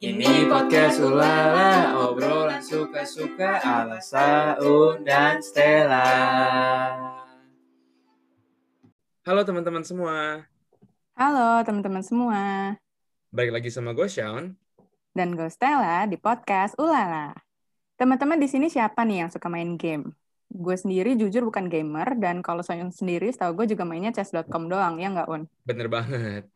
Ini podcast Ulala, obrolan suka-suka ala Saun dan Stella. Halo teman-teman semua, Halo teman-teman semua, balik lagi sama gue Sean. dan gue Stella di podcast Ulala. Teman-teman di sini siapa nih yang suka main game? Gue sendiri jujur bukan gamer, dan kalau saya sendiri setahu gue juga mainnya chess.com doang, ya nggak Un? Bener banget.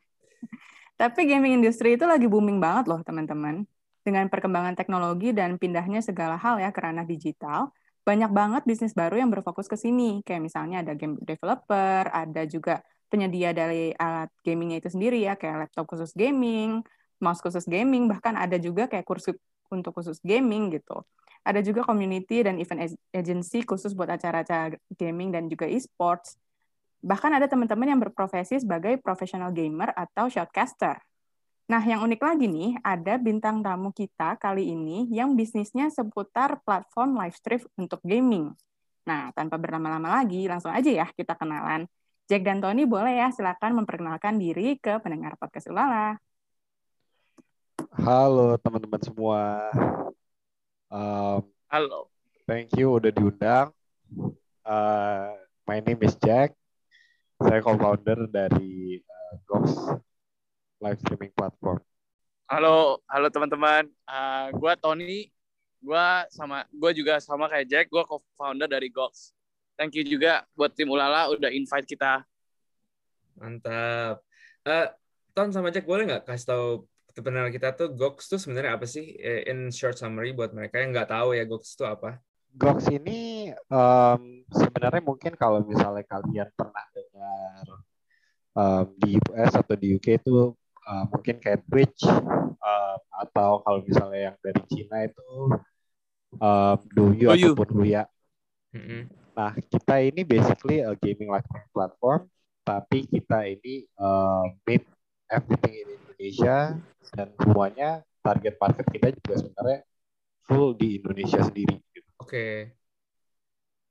Tapi gaming industry itu lagi booming banget loh teman-teman. Dengan perkembangan teknologi dan pindahnya segala hal ya ke ranah digital, banyak banget bisnis baru yang berfokus ke sini. Kayak misalnya ada game developer, ada juga penyedia dari alat gamingnya itu sendiri ya, kayak laptop khusus gaming, mouse khusus gaming, bahkan ada juga kayak kursus untuk khusus gaming gitu. Ada juga community dan event ag- agency khusus buat acara-acara gaming dan juga e-sports. Bahkan ada teman-teman yang berprofesi sebagai professional gamer atau shoutcaster. Nah, yang unik lagi nih, ada bintang tamu kita kali ini yang bisnisnya seputar platform live stream untuk gaming. Nah, tanpa berlama-lama lagi, langsung aja ya kita kenalan. Jack dan Tony boleh ya silakan memperkenalkan diri ke pendengar podcast Ulala. Halo teman-teman semua. Um, Halo. thank you udah diundang. Uh, my name is Jack. Saya co-founder dari uh, Gox live streaming platform. Halo, halo teman-teman. Uh, gua Tony. Gua sama gua juga sama kayak Jack, gua co-founder dari Gox. Thank you juga buat tim Ulala udah invite kita. Mantap. Eh, Ton sama Jack boleh nggak kasih tahu pendengar kita tuh Gox tuh sebenarnya apa sih? Eh, In short summary buat mereka yang nggak tahu ya Gox itu apa? Gox ini um, sebenarnya mungkin kalau misalnya kalian pernah dengar um, di US atau di UK itu uh, mungkin Twitch um, atau kalau misalnya yang dari Cina itu um, Douyu Douyu. ataupun Huya. Mm-mm. Nah, kita ini basically a gaming live streaming platform, tapi kita ini uh, made everything in Indonesia dan semuanya target market kita juga sebenarnya full di Indonesia sendiri. Oke.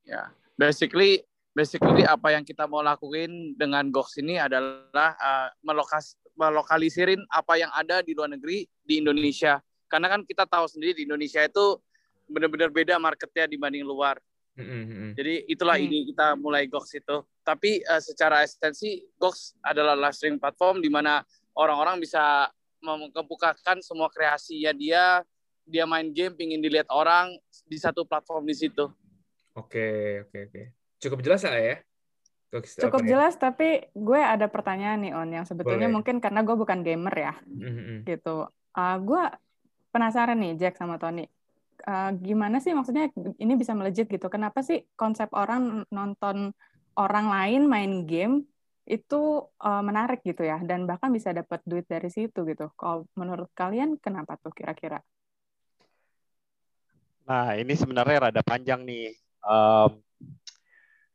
Ya, basically basically apa yang kita mau lakuin dengan Gox ini adalah uh, melokas melokaliserin apa yang ada di luar negeri di Indonesia. Karena kan kita tahu sendiri di Indonesia itu benar-benar beda marketnya dibanding luar. Mm-mm. Jadi itulah Hmm. ini kita mulai Gox itu. Tapi eh, secara esensi Gox adalah live streaming platform di mana orang-orang bisa membukakan semua kreasinya dia, dia main game pingin dilihat orang di satu platform di situ. Oke, oke, oke. Cukup jelas lah ya? Cukup apa ya? jelas, tapi gue ada pertanyaan nih On, yang sebetulnya Boleh. mungkin karena gue bukan gamer ya, Mm-mm. gitu. Uh, gue penasaran nih Jack sama Tony. Uh, gimana sih maksudnya ini bisa melejit gitu? Kenapa sih konsep orang nonton orang lain main game itu uh, menarik gitu ya? Dan bahkan bisa dapat duit dari situ gitu. Kalau menurut kalian kenapa tuh kira-kira? Nah, ini sebenarnya rada panjang nih. Um,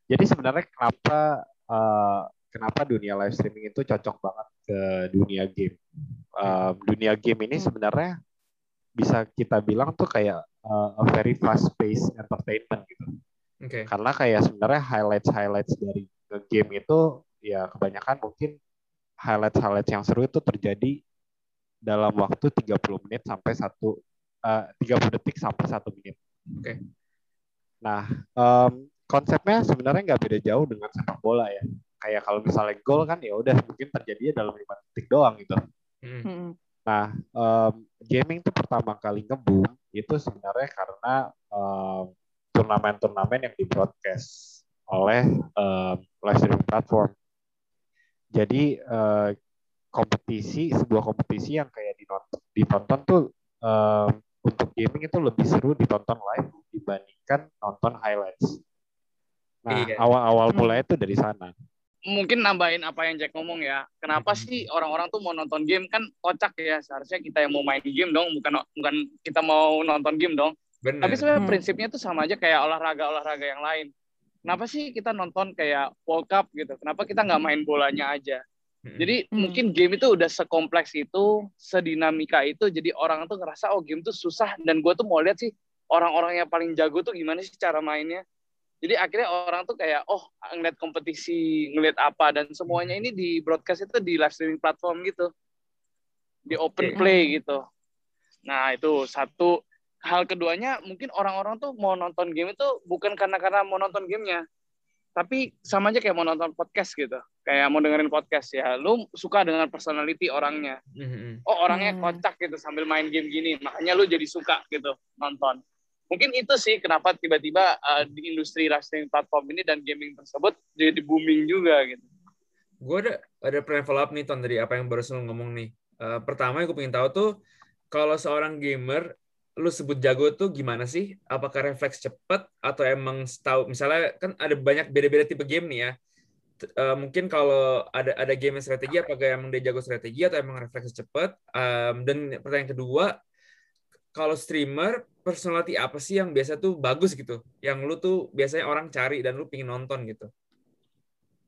jadi sebenarnya kenapa uh, kenapa dunia live streaming itu cocok banget ke dunia game? Um, dunia game ini sebenarnya bisa kita bilang tuh kayak uh, a very fast paced entertainment gitu. Oke. Karena kayak sebenarnya highlights highlights dari game itu ya kebanyakan mungkin highlights highlights yang seru itu terjadi dalam waktu 30 menit sampai satu uh, 30 detik sampai satu menit. Oke. Nah, em, konsepnya sebenarnya nggak beda jauh dengan sepak bola ya. Kayak kalau misalnya gol kan ya udah mungkin terjadinya dalam lima detik doang gitu. Mm. Hmm. Nah, em, gaming tuh pertama kali nge-boom itu sebenarnya karena em, turnamen-turnamen yang di-broadcast oleh em, live streaming platform. Jadi eh, kompetisi, sebuah kompetisi yang kayak ditonton, ditonton tuh em, untuk gaming itu lebih seru ditonton live dibandingkan nonton highlights. Nah, Iya. awal-awal Hmm. mulai itu dari sana. Mungkin nambahin apa yang Jack ngomong ya. Kenapa sih orang-orang tuh mau nonton game kan kocak ya. Seharusnya kita yang mau main game dong, bukan bukan kita mau nonton game dong. Bener. Tapi sebenarnya Hmm. prinsipnya tuh sama aja kayak olahraga-olahraga yang lain. Kenapa sih kita nonton kayak World Cup gitu? Kenapa kita nggak main bolanya aja? Jadi Hmm. mungkin game itu udah sekompleks itu, sedinamika itu. Jadi orang tuh ngerasa oh game tuh susah dan gue tuh mau lihat sih orang-orang yang paling jago tuh gimana sih cara mainnya. Jadi akhirnya orang tuh kayak oh ngeliat kompetisi, ngeliat apa dan semuanya ini di broadcast itu di live streaming platform gitu. Di open play gitu. Nah, itu satu. Hal keduanya, mungkin orang-orang tuh mau nonton game itu bukan karena karena mau nonton gamenya, tapi sama aja kayak mau nonton podcast gitu. Kayak mau dengerin podcast ya. Lu suka dengan personality orangnya. Mhm. Oh, orangnya Hmm. kocak gitu sambil main game gini. Makanya lu jadi suka gitu nonton. Mungkin itu sih kenapa tiba-tiba uh, di industri wrestling platform ini dan gaming tersebut jadi booming juga gitu. Gue ada ada pertanyaan follow up nih Ton dari apa yang barusan lu ngomong nih. Eh, pertama yang gue pengen tahu tuh kalau seorang gamer lu sebut jago tuh gimana sih? Apakah refleks cepet atau emang tahu misalnya kan ada banyak beda-beda tipe game nih ya. Eh, mungkin kalau ada ada game yang strategi apakah emang dia jago strategi atau emang refleks cepet? Em, dan pertanyaan kedua, kalau streamer personality apa sih yang biasa tuh bagus gitu? Yang lu tuh biasanya orang cari dan lu pingin nonton gitu.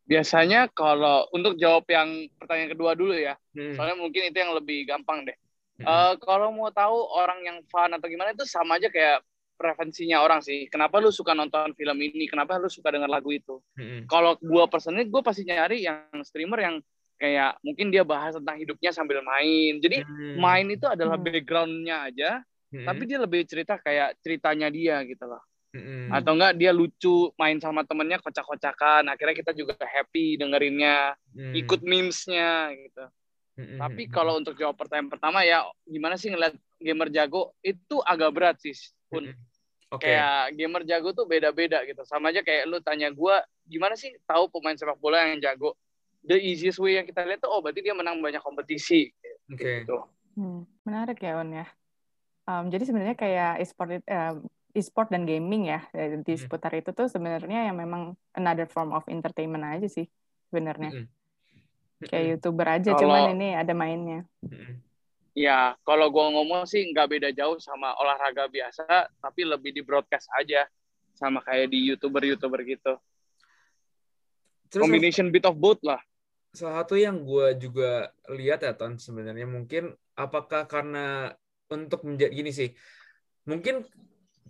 Biasanya kalau untuk jawab yang pertanyaan kedua dulu ya, Hmm. soalnya mungkin itu yang lebih gampang deh. Hmm. Eh, kalau mau tahu orang yang fun atau gimana itu sama aja kayak preferensinya orang sih. Kenapa lu suka nonton film ini? Kenapa lu suka denger lagu itu? Hmm. Kalau gua personally, gue pasti nyari yang streamer yang kayak mungkin dia bahas tentang hidupnya sambil main. Jadi Hmm. main itu adalah Hmm. backgroundnya aja, Hmm. tapi dia lebih cerita kayak ceritanya dia gitu loh. Hmm. Atau enggak dia lucu main sama temennya kocak-kocakan. Akhirnya kita juga happy dengerinnya, Hmm. ikut memesnya gitu. Hmm. Tapi kalau untuk jawab pertanyaan pertama ya gimana sih ngeliat gamer jago itu agak berat sih. Un. Hmm. Oke. Kayak gamer jago tuh beda-beda gitu. Sama aja kayak lu tanya gua gimana sih tahu pemain sepak bola yang jago? The easiest way yang kita lihat tuh oh berarti dia menang banyak kompetisi Oke. gitu. Hmm, menarik ya, On ya. Um, jadi sebenarnya kayak e-sport, eh, e-sport dan gaming ya eh, di Hmm. seputar itu tuh sebenarnya yang memang another form of entertainment aja sih sebenarnya. Hmm. Kayak youtuber aja, Kalau- cuman ini ada mainnya. Hmm. Ya, kalau gua ngomong sih nggak beda jauh sama olahraga biasa, tapi lebih di broadcast aja sama kayak di youtuber-youtuber gitu. Terus Combination bit of both lah. salah satu yang gue juga lihat ya Ton sebenarnya mungkin apakah karena untuk menjadi gini sih mungkin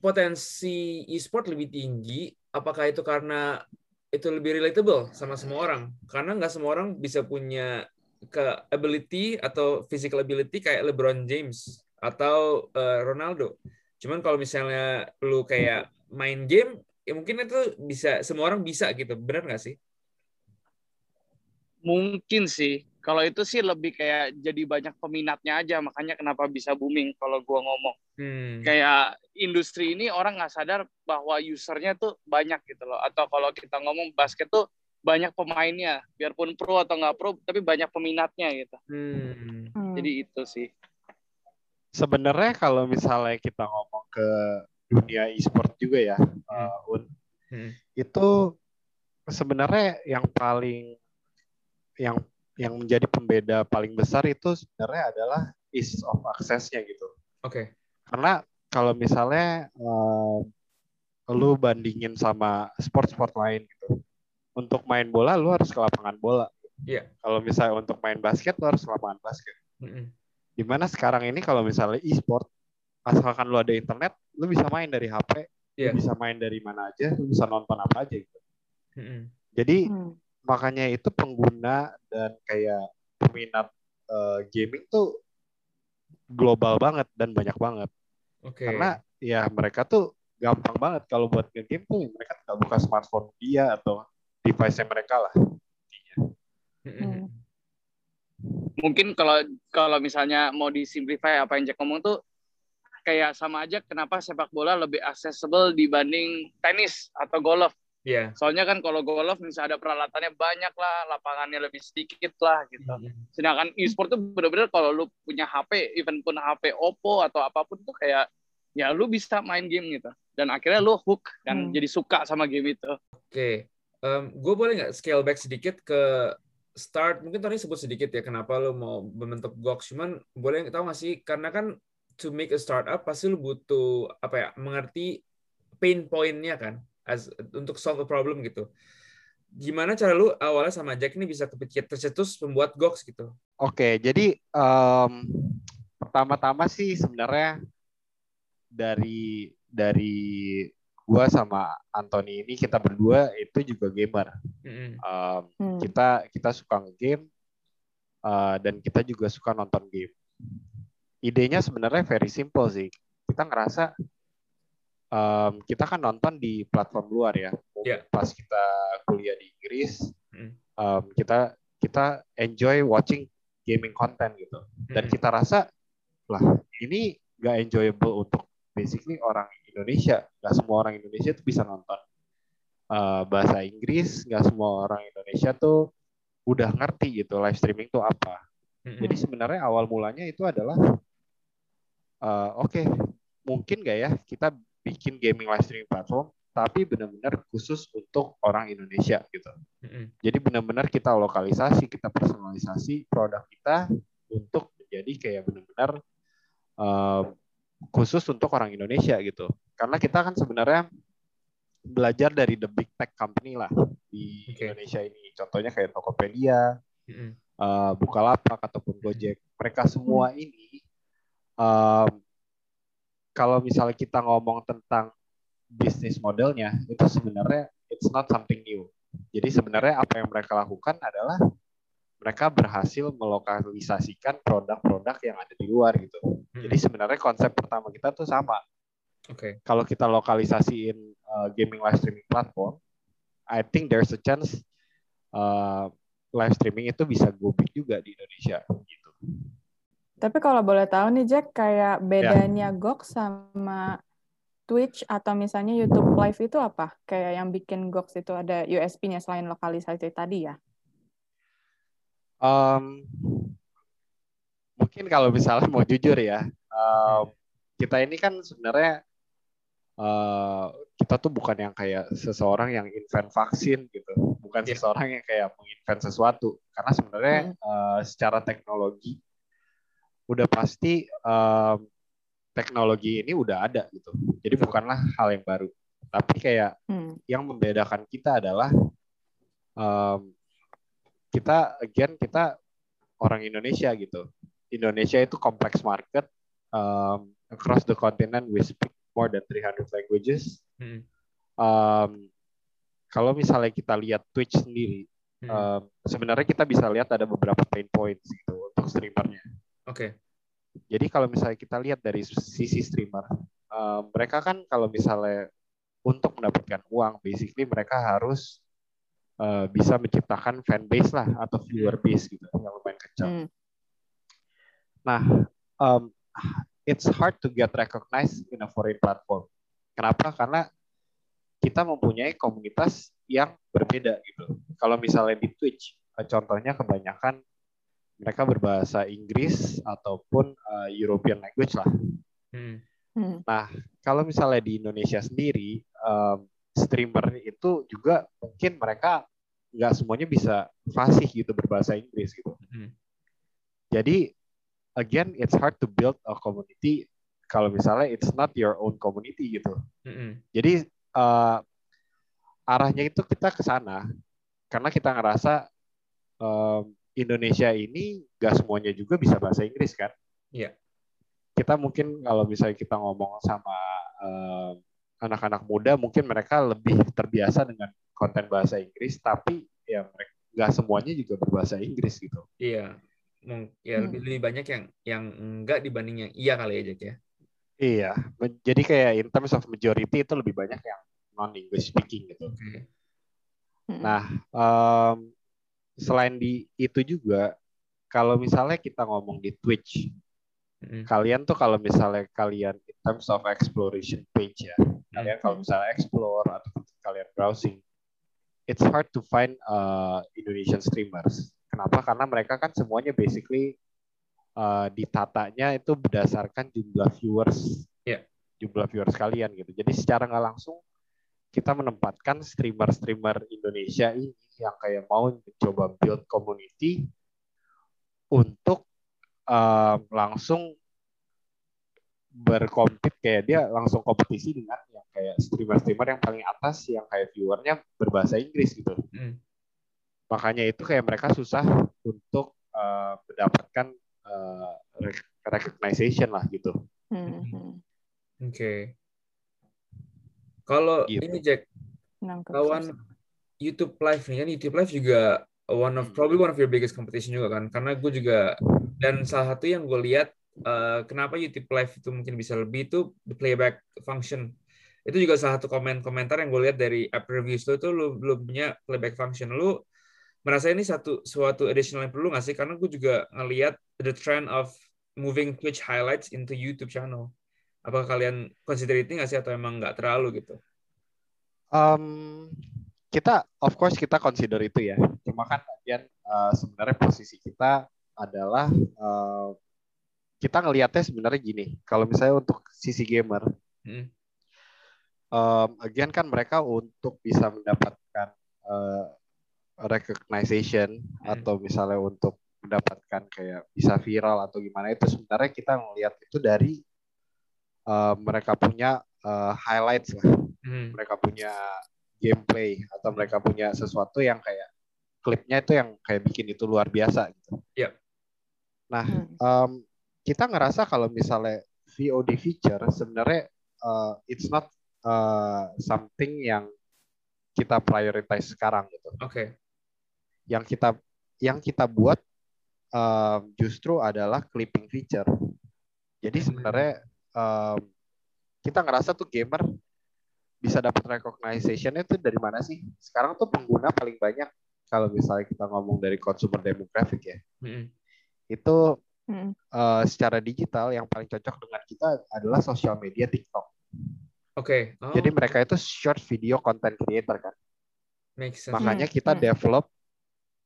potensi e-sport lebih tinggi apakah itu karena itu lebih relatable sama semua orang karena nggak semua orang bisa punya ke ability atau physical ability kayak LeBron James atau eh, Ronaldo cuman kalau misalnya lu kayak main game ya mungkin itu bisa semua orang bisa gitu benar nggak sih Mungkin sih. Kalau itu sih lebih kayak jadi banyak peminatnya aja, makanya kenapa bisa booming kalau gua ngomong. hmm. Kayak industri ini orang nggak sadar bahwa usernya tuh banyak gitu loh. Atau kalau kita ngomong basket tuh banyak pemainnya, biarpun pro atau nggak pro, tapi banyak peminatnya gitu. Hmm. Hmm. Jadi itu sih. Sebenarnya kalau misalnya kita ngomong ke dunia e-sport juga ya, uh, Un, Hmm. itu sebenarnya yang paling yang yang menjadi pembeda paling besar itu sebenarnya adalah ease of access-nya gitu. Oke. Karena kalau misalnya um, lu bandingin sama sport-sport lain gitu. Untuk main bola lu harus ke lapangan bola. Iya. Kalau misalnya untuk main basket lu harus ke lapangan basket. Mm-mm. Di mana sekarang ini kalau misalnya e-sport asalkan lu ada internet, lu bisa main dari HP, Iya. lu bisa main dari mana aja, lu bisa nonton apa aja gitu. Mm-mm. Jadi Hmm. makanya itu pengguna dan kayak peminat eh, gaming tuh global banget dan banyak banget. Oke. Karena ya mereka tuh gampang banget kalau buat nge-game tuh mereka tinggal buka smartphone dia atau device-nya mereka lah. Mm-mm. Mungkin kalau kalau misalnya mau disimplify apa yang Jack ngomong tuh kayak sama aja kenapa sepak bola lebih accessible dibanding tenis atau golf. Iya. Soalnya kan kalau golf misalnya ada peralatannya banyak lah, lapangannya lebih sedikit lah gitu. Mm-mm. Sedangkan e-sport tuh bener-bener kalau lu punya HP, even pun HP Oppo atau apa pun tuh kayak ya lu bisa main game gitu. Dan akhirnya lu hook dan Hmm. jadi suka sama game itu. Oke. Gue boleh nggak scale back sedikit ke start? Mungkin Tony sebut sedikit ya kenapa lo mau membentuk Gox. Cuman boleh tahu nggak sih? Karena kan to make a startup pasti lo butuh apa ya? Mengerti pain point-nya kan, as untuk solve a problem gitu. Gimana cara lu awalnya sama Jack ini bisa kepikir tercetus membuat Gox gitu? Oke, jadi em, pertama-tama sih sebenarnya dari dari gua sama Anthony ini kita berdua itu juga gamer. Mm-mm. Em, Hmm. kita kita suka game dan kita juga suka nonton game. idenya sebenarnya very simple sih. Kita ngerasa um, kita kan nonton di platform luar ya. Yeah. Pas kita kuliah di Inggris, Hmm. um, kita kita enjoy watching gaming content gitu. Dan Mm-mm. kita rasa lah ini gak enjoyable untuk basically orang Indonesia. Gak semua orang Indonesia tuh bisa nonton uh, bahasa Inggris. Gak semua orang Indonesia tuh udah ngerti gitu live streaming tuh apa. Mm-mm. Jadi sebenarnya awal mulanya itu adalah uh, oke mungkin gak ya kita bikin gaming live streaming platform tapi benar-benar khusus untuk orang Indonesia gitu. Mm-mm. Jadi benar-benar kita lokalisasi, kita personalisasi produk kita untuk menjadi kayak benar-benar uh, khusus untuk orang Indonesia gitu. Karena kita kan sebenarnya belajar dari the big tech company lah di Oke. Indonesia ini. Contohnya kayak Tokopedia, Mm-mm. uh, Bukalapak ataupun Gojek. Mereka semua ini um, kalau misalnya kita ngomong tentang bisnis modelnya itu sebenarnya it's not something new. Jadi sebenarnya apa yang mereka lakukan adalah mereka berhasil melokalisasikan produk-produk yang ada di luar gitu. Mm-mm. Jadi sebenarnya konsep pertama kita tuh sama. Oke. Kalau kita lokalisasiin uh, gaming live streaming platform, I think there's a chance uh, live streaming itu bisa go big juga di Indonesia gitu. Tapi kalau boleh tahu nih Jack, kayak Ya. bedanya Gox sama Twitch atau misalnya YouTube Live itu apa? Kayak yang bikin Gox itu ada USP-nya selain lokalisasi tadi ya? Um, mungkin kalau misalnya mau jujur ya, um, kita ini kan sebenarnya uh, kita tuh bukan yang kayak seseorang yang invent vaksin gitu, bukan Iya. seseorang yang kayak menginvent sesuatu. Karena sebenarnya uh, secara teknologi udah pasti um, teknologi ini udah ada gitu. Jadi bukanlah hal yang baru. Tapi kayak Hmm. yang membedakan kita adalah um, kita again kita orang Indonesia gitu. Indonesia itu kompleks market um, across the continent we speak more than 300 languages. Mm-mm. Um, kalau misalnya kita lihat Twitch sendiri, Mm-mm. um, sebenarnya kita bisa lihat ada beberapa pain points gitu untuk streamernya. Oke. Jadi kalau misalnya kita lihat dari sisi streamer, uh, mereka kan kalau misalnya untuk mendapatkan uang, basically mereka harus uh, bisa menciptakan fan base lah atau viewer base gitu yang lumayan kecil. Hmm. Nah, um, it's hard to get recognized in a foreign platform. Kenapa? Karena kita mempunyai komunitas yang berbeda gitu. Kalau misalnya di Twitch, uh, contohnya kebanyakan mereka berbahasa Inggris ataupun uh, European language lah. Mm. Hmm. Kalau misalnya di Indonesia sendiri, um, streamer itu juga mungkin mereka nggak semuanya bisa fasih gitu berbahasa Inggris gitu. Hmm. Jadi again, it's hard to build a community kalau misalnya it's not your own community gitu. Mm-mm. Jadi uh, arahnya itu kita ke sana karena kita ngerasa um, Indonesia ini gak semuanya juga bisa bahasa Inggris kan. Iya. Kita mungkin kalau misalnya kita ngomong sama um, anak-anak muda, mungkin mereka lebih terbiasa dengan konten bahasa Inggris, tapi ya mereka nggak semuanya juga berbahasa Inggris gitu. Iya. Ya Hmm. lebih, lebih banyak yang yang enggak dibanding yang iya kali ya Jack ya. Iya, jadi kayak in terms of majority itu lebih banyak yang non English speaking gitu. Oke. Hmm. Nah, um, selain di itu juga, kalau misalnya kita ngomong di Twitch, Mm-mm. kalian tuh kalau misalnya kalian terms of exploration page ya, kalian kalau misalnya explore atau kalian browsing, it's hard to find uh, Indonesian streamers. Kenapa? Karena mereka kan semuanya basically uh, ditatanya itu berdasarkan jumlah viewers, Iya. jumlah viewers kalian gitu. Jadi secara nggak langsung kita menempatkan streamer-streamer Indonesia ini yang kayak mau mencoba build community untuk um, langsung berkompet kayak dia langsung kompetisi dengan yang kayak streamer-streamer yang paling atas yang kayak viewernya berbahasa Inggris gitu. Mm. Makanya itu kayak mereka susah untuk uh, mendapatkan uh, rec- recognition lah gitu. Hmm, hmm. Oke. Kalau Gitu. ini Jack, Nangkep. lawan YouTube Live nih kan YouTube Live juga one of Hmm. probably one of your biggest competition juga kan karena gue juga dan salah satu yang gue lihat uh, kenapa YouTube Live itu mungkin bisa lebih itu the playback function. Itu juga salah satu komen-komentar yang gue lihat dari app reviews itu tuh lu belum punya playback function. Lu merasa ini satu suatu additional yang perlu nggak sih? Karena gue juga ngelihat the trend of moving Twitch highlights into YouTube channel. Apakah kalian consider itu nggak sih atau emang nggak terlalu gitu? Um, kita of course kita consider itu ya. Cuma kan bagian uh, sebenarnya posisi kita adalah uh, kita ngelihatnya sebenarnya gini. Kalau misalnya untuk sisi gamer, hmm. um, again kan mereka untuk bisa mendapatkan uh, recognition hmm. atau misalnya untuk mendapatkan kayak bisa viral atau gimana itu sebenarnya kita ngelihat itu dari uh, mereka punya uh, highlights lah hmm. mereka punya gameplay atau mereka punya sesuatu yang kayak klipnya itu yang kayak bikin itu luar biasa gitu. Yeah. Nah, um, kita ngerasa kalau misalnya VOD feature sebenarnya uh, it's not uh, something yang kita prioritize sekarang gitu. Oke. Okay. Yang kita yang kita buat um, justru adalah clipping feature. Jadi hmm. sebenarnya um, kita ngerasa tuh gamer bisa dapat recognition itu dari mana sih? Sekarang tuh pengguna paling banyak kalau misalnya kita ngomong dari consumer demographic ya, hmm. itu hmm. Uh, secara digital yang paling cocok dengan kita adalah sosial media TikTok. Oke. Okay. Oh. Jadi mereka itu short video content creator kan. Makes sense. Makanya hmm. kita hmm. develop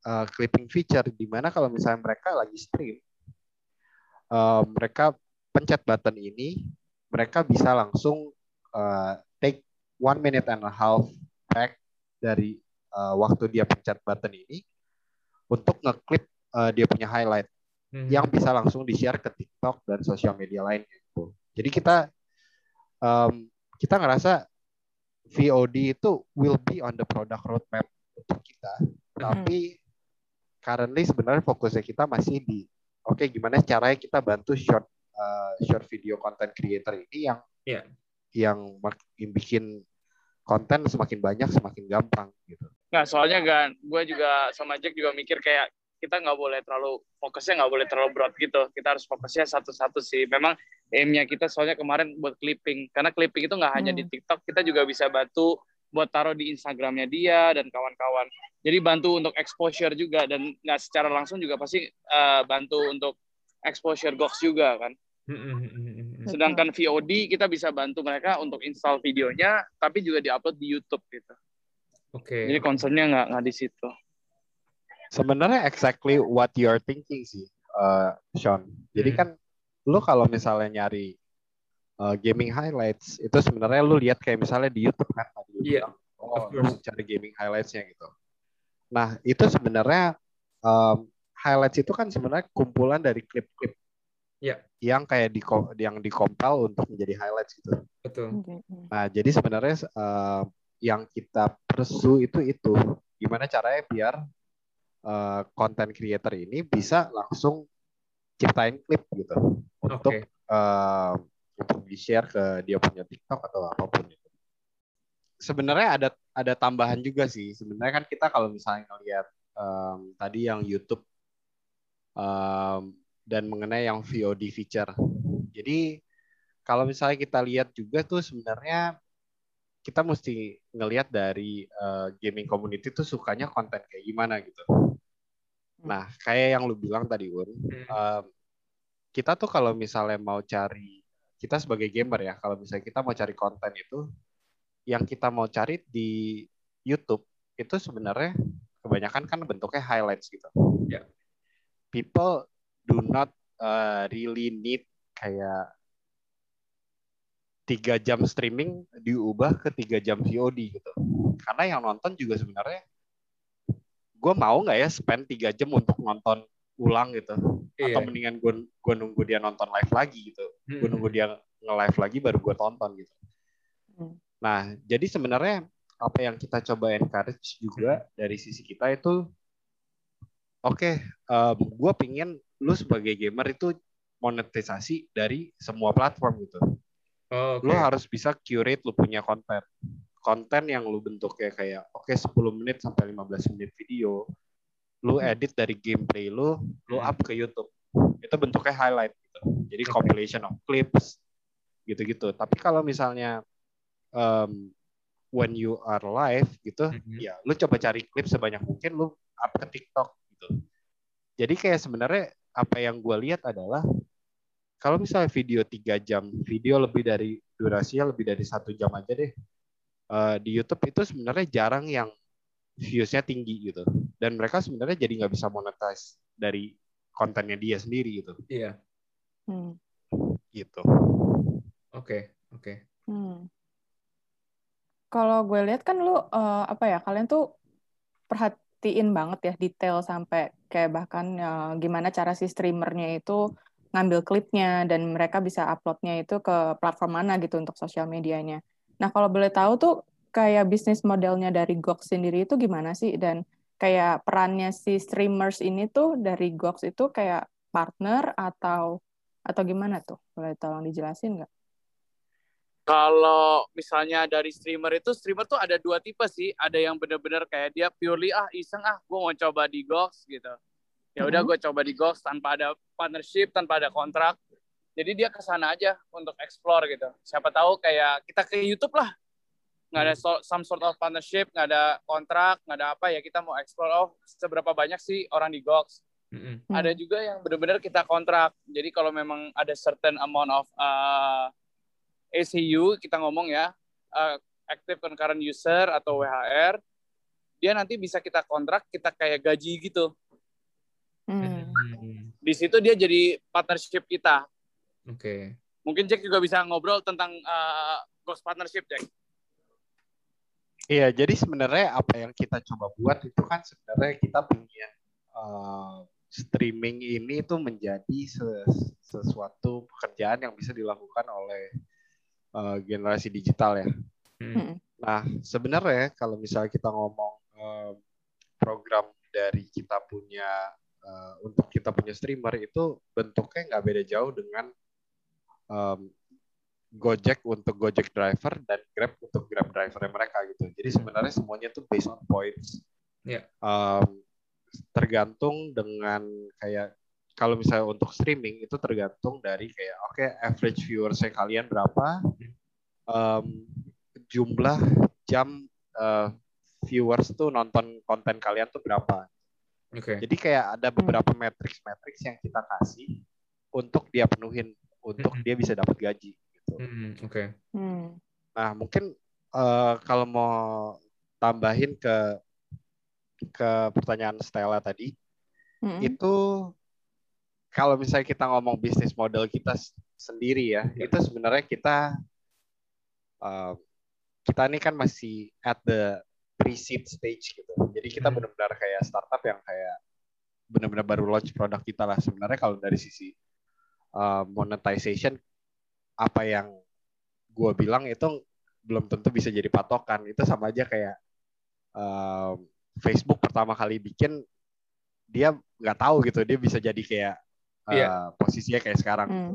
uh, clipping feature di mana kalau misalnya mereka lagi stream, uh, mereka pencet button ini, mereka bisa langsung uh, take one minute and a half back dari uh, waktu dia pencet button ini untuk ngeklip uh, dia punya highlight hmm. yang bisa langsung di-share ke TikTok dan sosial media lainnya. Gitu. Jadi kita um, kita ngerasa VOD itu will be on the product roadmap untuk kita, hmm. tapi currently sebenarnya fokusnya kita masih di oke okay, gimana caranya kita bantu short uh, short video content creator ini yang yeah. yang makin bikin konten semakin banyak semakin gampang gitu. Nah soalnya kan gue juga sama Jack juga mikir kayak kita nggak boleh terlalu fokusnya nggak boleh terlalu broad gitu. Kita harus fokusnya satu-satu sih. Memang aimnya kita soalnya kemarin buat clipping karena clipping itu nggak hanya di hmm. TikTok kita juga bisa bantu buat taruh di Instagramnya dia dan kawan-kawan. Jadi bantu untuk exposure juga dan nggak secara langsung juga pasti uh, bantu untuk exposure Gox juga kan. Sedangkan VOD kita bisa bantu mereka untuk install videonya, tapi juga diupload di YouTube gitu. Oke. Okay. Jadi concernnya nggak nggak di situ. Sebenarnya exactly what you are thinking sih, uh, Sean. Jadi hmm. kan lu kalau misalnya nyari uh, gaming highlights itu sebenarnya lu lihat kayak misalnya di YouTube kan Iya. Yeah, oh, lu cari gaming highlightsnya gitu. Nah itu sebenarnya um, highlights itu kan sebenarnya kumpulan dari klip-klip Ya. Yang kayak di yang dikompil untuk menjadi highlights gitu. Betul. Nah, jadi sebenarnya uh, yang kita persu itu itu gimana caranya biar uh, content creator ini bisa langsung ciptain klip gitu untuk okay. uh, untuk di share ke dia punya TikTok atau apa pun itu. Sebenarnya ada ada tambahan juga sih. Sebenarnya kan kita kalau misalnya ngelihat um, tadi yang YouTube um, dan mengenai yang VOD feature. Jadi kalau misalnya kita lihat juga tuh sebenarnya kita mesti ngelihat dari uh, gaming community tuh sukanya konten kayak gimana gitu. Nah, kayak yang lu bilang tadi, Un, um, kita tuh kalau misalnya mau cari, kita sebagai gamer ya, kalau misalnya kita mau cari konten itu, yang kita mau cari di YouTube itu sebenarnya kebanyakan kan bentuknya highlights gitu. Yeah. People do not uh, really need kayak tiga jam streaming diubah ke tiga jam VOD gitu. Karena yang nonton juga sebenarnya gue mau nggak ya spend tiga jam untuk nonton ulang gitu. Iya. Atau mendingan gue gue nunggu dia nonton live lagi gitu. Hmm. Gue nunggu dia nge-live lagi baru gue tonton gitu. Hmm. Nah, jadi sebenarnya apa yang kita coba encourage juga hmm. dari sisi kita itu oke, okay, um, gue pingin lu sebagai gamer itu monetisasi dari semua platform gitu. Oh, okay. Lu harus bisa curate lu punya konten. Konten yang lu bentuknya kayak oke okay, 10 menit sampai 15 menit video. Lu hmm. edit dari gameplay lu, lu hmm. up ke YouTube. Itu bentuknya highlight gitu. Jadi compilation of clips gitu-gitu. Tapi kalau misalnya um, when you are live gitu, Mhm. ya lu coba cari klip sebanyak mungkin lu up ke TikTok gitu. Jadi kayak sebenarnya apa yang gue lihat adalah kalau misalnya video tiga jam, video lebih dari durasinya lebih dari satu jam aja deh eh, di YouTube itu sebenarnya jarang yang viewsnya tinggi gitu. Dan mereka sebenarnya jadi nggak bisa monetize dari kontennya dia sendiri gitu. Iya. Hmm. Gitu. Oke. Oke. Hmm. Kalau gue lihat kan lu eh, apa ya kalian tuh perhatiin banget ya detail sampai kayak bahkan eh, gimana cara si streamernya itu ngambil klipnya dan mereka bisa uploadnya itu ke platform mana gitu untuk sosial medianya. Nah kalau boleh tahu tuh kayak bisnis modelnya dari Gox sendiri itu gimana sih dan kayak perannya si streamers ini tuh dari Gox itu kayak partner atau atau gimana tuh? Boleh tolong dijelasin nggak? Kalau misalnya dari streamer itu, streamer tuh ada dua tipe sih. Ada yang bener-bener kayak dia purely ah iseng ah, gue mau coba di Gox gitu. Ya udah Mhm. gue coba di Gox tanpa ada partnership, tanpa ada kontrak. Jadi dia ke sana aja untuk explore gitu. Siapa tahu kayak kita ke YouTube lah. Nggak ada so- some sort of partnership, nggak ada kontrak, nggak ada apa ya. Kita mau explore, oh seberapa banyak sih orang di Gox. Mm-mm. Hmm. Ada juga yang benar-benar kita kontrak. Jadi kalau memang ada certain amount of uh, ACU kita ngomong ya, uh, active concurrent user atau WHR, dia nanti bisa kita kontrak, kita kayak gaji gitu. Hmm. Hmm. Di situ dia jadi partnership kita. Oke. Mungkin Jack juga bisa ngobrol tentang uh, ghost partnership, Jack. Iya, jadi sebenarnya apa yang kita coba buat itu kan sebenarnya kita pengen uh, streaming ini tuh menjadi ses- sesuatu pekerjaan yang bisa dilakukan oleh uh, generasi digital ya. Hmm. Nah, sebenarnya kalau misalnya kita ngomong um, program dari kita punya uh, untuk kita punya streamer itu bentuknya nggak beda jauh dengan um, Gojek untuk Gojek driver dan Grab untuk Grab driver mereka gitu. Jadi sebenarnya semuanya tuh based on points. Iya. Um, tergantung dengan kayak kalau misalnya untuk streaming itu tergantung dari kayak oke average viewersnya kalian berapa, um, jumlah jam uh, viewers tuh nonton konten kalian tuh berapa. Oke. Jadi kayak ada beberapa matrix-matrix yang kita kasih untuk dia penuhin untuk Mhm. dia bisa dapat gaji gitu. Hmm. Oke. Hmm. Nah, mungkin eh, kalau mau tambahin ke ke pertanyaan Stella tadi, Hmm. itu kalau misalnya kita ngomong bisnis model kita sendiri ya, Ya. itu sebenarnya kita eh, kita ini kan masih at the pre-seed stage gitu. Jadi kita Hmm. benar-benar kayak startup yang kayak benar-benar baru launch produk kita lah. Sebenarnya kalau dari sisi eh, monetization apa yang gue bilang itu belum tentu bisa jadi patokan. Itu sama aja kayak eh, Facebook pertama kali bikin dia nggak tahu gitu dia bisa jadi kayak eh, Iya. posisinya kayak sekarang. Hmm.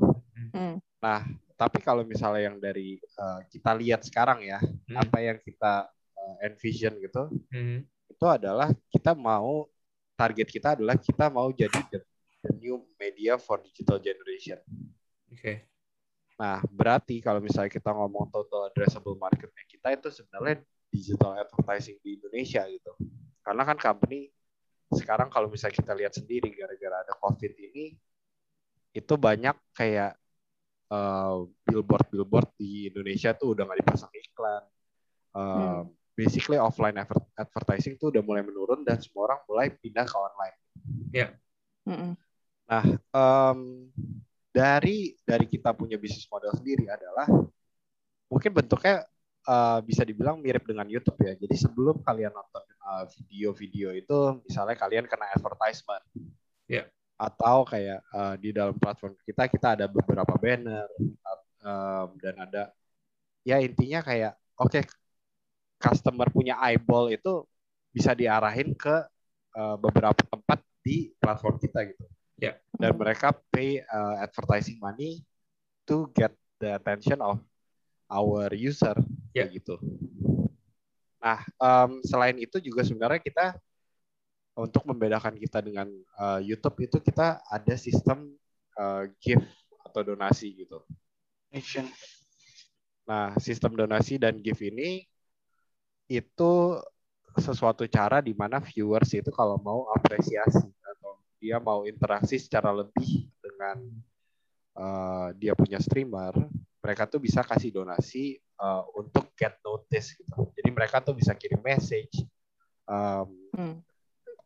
Hmm. Nah, tapi kalau misalnya yang dari eh, kita lihat sekarang ya, Hmm. apa yang kita eh, envision gitu, Hmm. itu adalah kita mau target kita adalah kita mau jadi the new media for digital generation. Oke. Nah, berarti kalau misalnya kita ngomong total addressable marketnya kita itu sebenarnya digital advertising di Indonesia gitu. Karena kan company sekarang kalau misalnya kita lihat sendiri gara-gara ada COVID ini, itu banyak kayak eh, billboard-billboard di Indonesia tuh udah nggak dipasang iklan. Eh, Hmm. Basically offline adver- advertising tuh udah mulai menurun dan semua orang mulai pindah ke online. Hmm. Nah, em, dari dari kita punya bisnis model sendiri adalah mungkin bentuknya eh, bisa dibilang mirip dengan YouTube ya. Jadi sebelum kalian nonton eh, video-video itu, misalnya kalian kena advertisement, Ya. atau kayak eh, di dalam platform kita kita ada beberapa banner em, dan ada ya intinya kayak oke customer punya eyeball itu bisa diarahin ke eh, beberapa tempat di platform kita gitu dan mereka pay uh, advertising money to get the attention of our user Ya. kayak gitu. Nah, em, selain itu juga sebenarnya kita untuk membedakan kita dengan uh, YouTube itu kita ada sistem uh, gift atau donasi gitu. Donation. Nah, sistem donasi dan gift ini itu sesuatu cara di mana viewers itu kalau mau apresiasi dia mau interaksi secara lebih dengan uh, dia punya streamer, mereka tuh bisa kasih donasi uh, untuk get notice gitu. Jadi mereka tuh bisa kirim message, um, Hmm.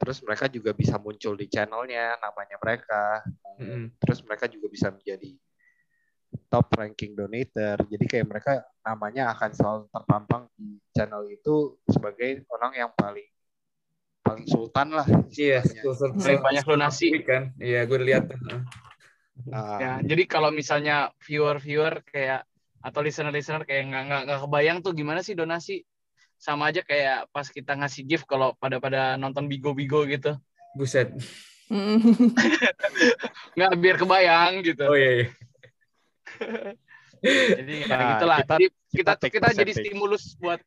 terus mereka juga bisa muncul di channelnya namanya mereka, Mm-mm. terus mereka juga bisa menjadi top ranking donator. Jadi kayak mereka namanya akan selalu terpampang di channel itu sebagai orang yang paling paling sultan lah. Iya, Paling banyak donasi. kan. Iya, gue udah lihat. Nah, Ya, jadi kalau misalnya viewer-viewer kayak atau listener-listener kayak nggak nggak nggak kebayang tuh gimana sih donasi sama aja kayak pas kita ngasih gift kalau pada pada nonton bigo-bigo gitu Buset. Nggak biar kebayang gitu Oh iya, iya. jadi ya Nah, gitulah kita- jadi kita kita kita, jadi stimulus buat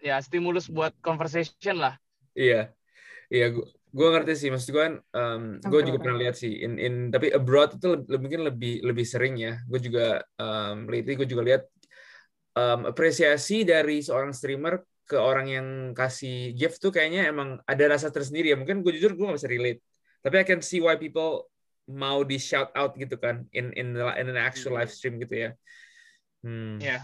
ya stimulus buat conversation lah Iya, iya, gua, gua ngerti sih. Maksud gue kan, gue juga pernah lihat sih. In, in, tapi abroad itu lebih, mungkin lebih lebih sering ya. Gue juga um, lately gue juga lihat um, apresiasi dari seorang streamer ke orang yang kasih gift tuh kayaknya emang ada rasa tersendiri ya. Mungkin gue jujur gue gak bisa relate. Tapi I can see why people mau di shout out gitu kan in in the, in an actual live stream gitu ya. Hmm. ya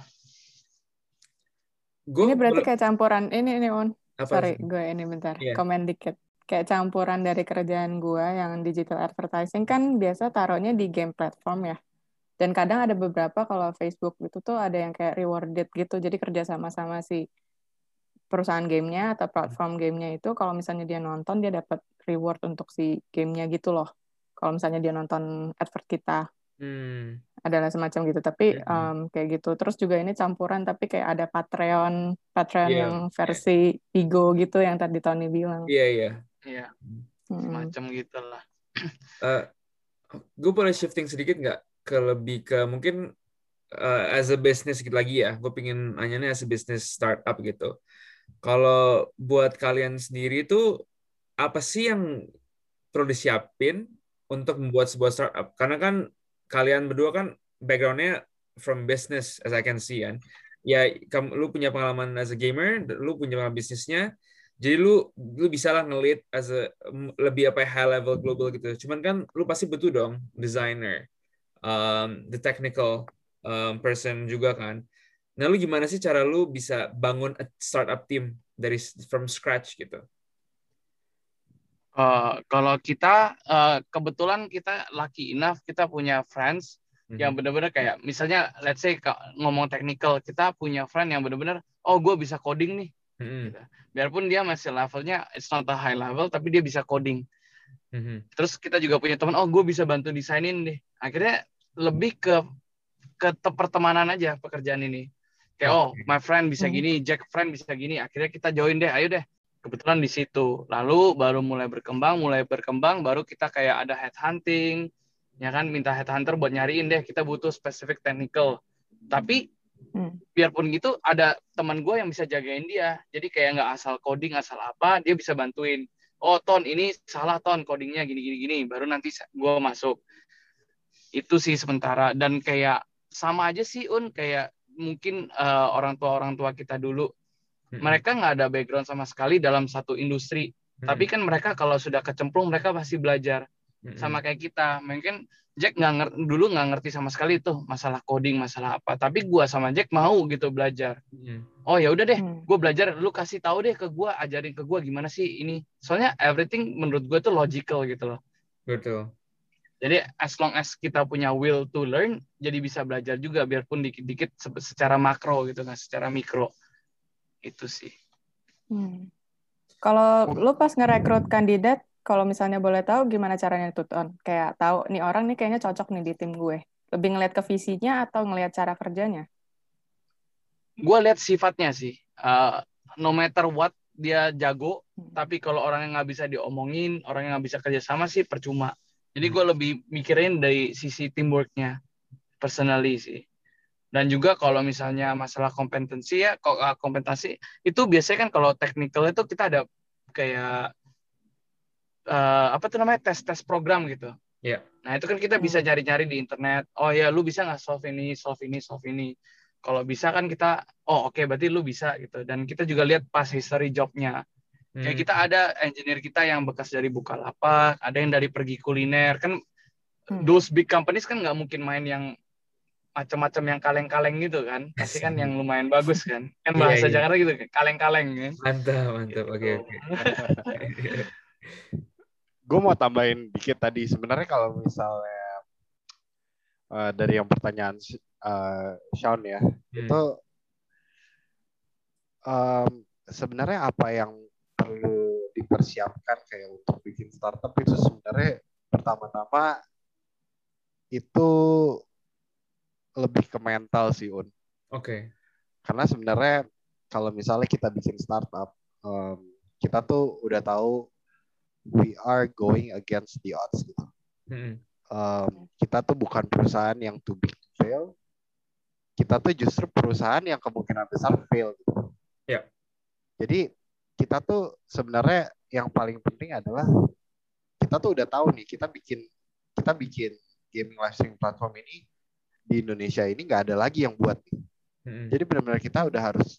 Gua Ini berarti kayak campuran ini ini on. Apa Sorry, sih? gue ini bentar. Iya. Komen dikit. Kayak campuran dari kerjaan gue yang digital advertising kan biasa taruhnya di game platform ya. Dan kadang ada beberapa kalau Facebook itu tuh ada yang kayak rewarded gitu. Jadi kerja sama-sama si perusahaan gamenya atau platform gamenya itu kalau misalnya dia nonton dia dapat reward untuk si gamenya gitu loh. Kalau misalnya dia nonton advert kita Hmm. Adalah semacam gitu. Tapi Mhm. em, kayak gitu. Terus juga ini campuran tapi kayak ada Patreon, Patreon Iya, yang versi Bigo gitu yang tadi Tony bilang. Iya iya. ya Mm. semacam gitulah gue boleh shifting sedikit nggak ke lebih ke mungkin uh, as a business gitu lagi ya gue pingin nanyanya as a business startup gitu kalau buat kalian sendiri itu apa sih yang perlu disiapin untuk membuat sebuah startup karena kan kalian berdua kan backgroundnya from business as I can see kan? Ya kamu lu punya pengalaman as a gamer lu punya pengalaman bisnisnya jadi lu lu bisa lah ngelit as a lebih apa ya, high level global gitu. Cuman kan lu pasti butuh dong designer um, the technical um, person juga kan. Nah lu gimana sih cara lu bisa bangun a startup team dari from scratch gitu Eh, kalau kita eh, kebetulan kita lucky enough kita punya friends yang Mhm. benar-benar kayak misalnya let's say ka- ngomong technical kita punya friend yang benar-benar oh gue bisa coding nih Mhm. biarpun dia masih levelnya it's not a high level tapi dia bisa coding Mhm. terus kita juga punya teman oh gue bisa bantu desainin deh akhirnya lebih ke ke te- pertemanan aja pekerjaan ini kayak oh Oke. my friend bisa Hmm. gini Jack friend bisa gini akhirnya kita join deh ayo deh kebetulan di situ. Lalu baru mulai berkembang mulai berkembang baru kita kayak ada headhunting ya kan? Minta headhunter buat nyariin deh kita butuh spesifik technical. Tapi Hmm. biarpun gitu ada teman gue yang bisa jagain dia. Jadi kayak nggak asal coding asal apa dia bisa bantuin. Oh ton ini salah ton codingnya gini gini gini. Baru nanti gue masuk. Itu sih sementara. Dan kayak sama aja sih un. Kayak mungkin eh, orang tua orang tua kita dulu Mereka nggak ada background sama sekali dalam satu industri. Mhm. tapi kan mereka kalau sudah kecemplung mereka pasti belajar Mhm. sama kayak kita. Mungkin Jack nggak ngerti dulu nggak ngerti sama sekali tuh masalah coding masalah apa. Tapi gua sama Jack mau gitu belajar. Mhm. oh ya udah deh Hmm. gue belajar lu kasih tahu deh ke gua ajarin ke gua gimana sih ini. Soalnya everything menurut gue tuh logical gitu loh. Betul. Jadi as long as kita punya will to learn jadi bisa belajar juga biarpun dikit-dikit se- secara makro gitu kan secara mikro itu sih Hmm. Kalau lu pas ngerekrut kandidat, kalau misalnya boleh tahu gimana caranya tuh, Ton? Kayak tahu nih orang nih kayaknya cocok nih di tim gue. Lebih ngeliat ke visinya atau ngeliat cara kerjanya? gue lihat sifatnya sih Uh, no matter what dia jago Hmm. tapi kalau orang yang nggak bisa diomongin orang yang nggak bisa kerjasama sih percuma jadi gue lebih mikirin dari sisi teamworknya personally sih dan juga kalau misalnya masalah kompetensi ya kok uh, kompetensi itu biasanya kan kalau technical itu kita ada kayak uh, apa tuh namanya tes tes program gitu Iya. Nah itu kan kita bisa cari-cari di internet. Oh ya, lu bisa nggak solve ini, solve ini, solve ini. Kalau bisa kan kita, oh oke berarti lu bisa gitu. Dan kita juga lihat pas history jobnya. Kayak Hmm. kita ada engineer kita yang bekas dari Bukalapak, ada yang dari pergi kuliner. Kan Hmm. those big companies kan nggak mungkin main yang macam-macam yang kaleng-kaleng gitu kan. Pasti kan yang lumayan bagus kan. Kan Iya, bahasa iya. Jakarta gitu, kaleng-kaleng kan. Mantap, mantap. Oke, Gitu. oke. gue mau tambahin dikit tadi sebenarnya kalau misalnya eh, dari yang pertanyaan eh, Sean ya Hmm. itu em, sebenarnya apa yang perlu dipersiapkan kayak untuk bikin startup itu sebenarnya pertama-tama itu lebih ke mental sih Un Oke. karena sebenarnya kalau misalnya kita bikin startup em, kita tuh udah tahu we are going against the odds gitu Hmm. um, kita tuh bukan perusahaan yang too big to fail. Kita tuh justru perusahaan yang kemungkinan besar fail. Gitu. Ya. Jadi kita tuh sebenarnya yang paling penting adalah kita tuh udah tahu nih kita bikin kita bikin gaming live streaming platform ini di Indonesia ini nggak ada lagi yang buat. nih. Hmm. Jadi benar-benar kita udah harus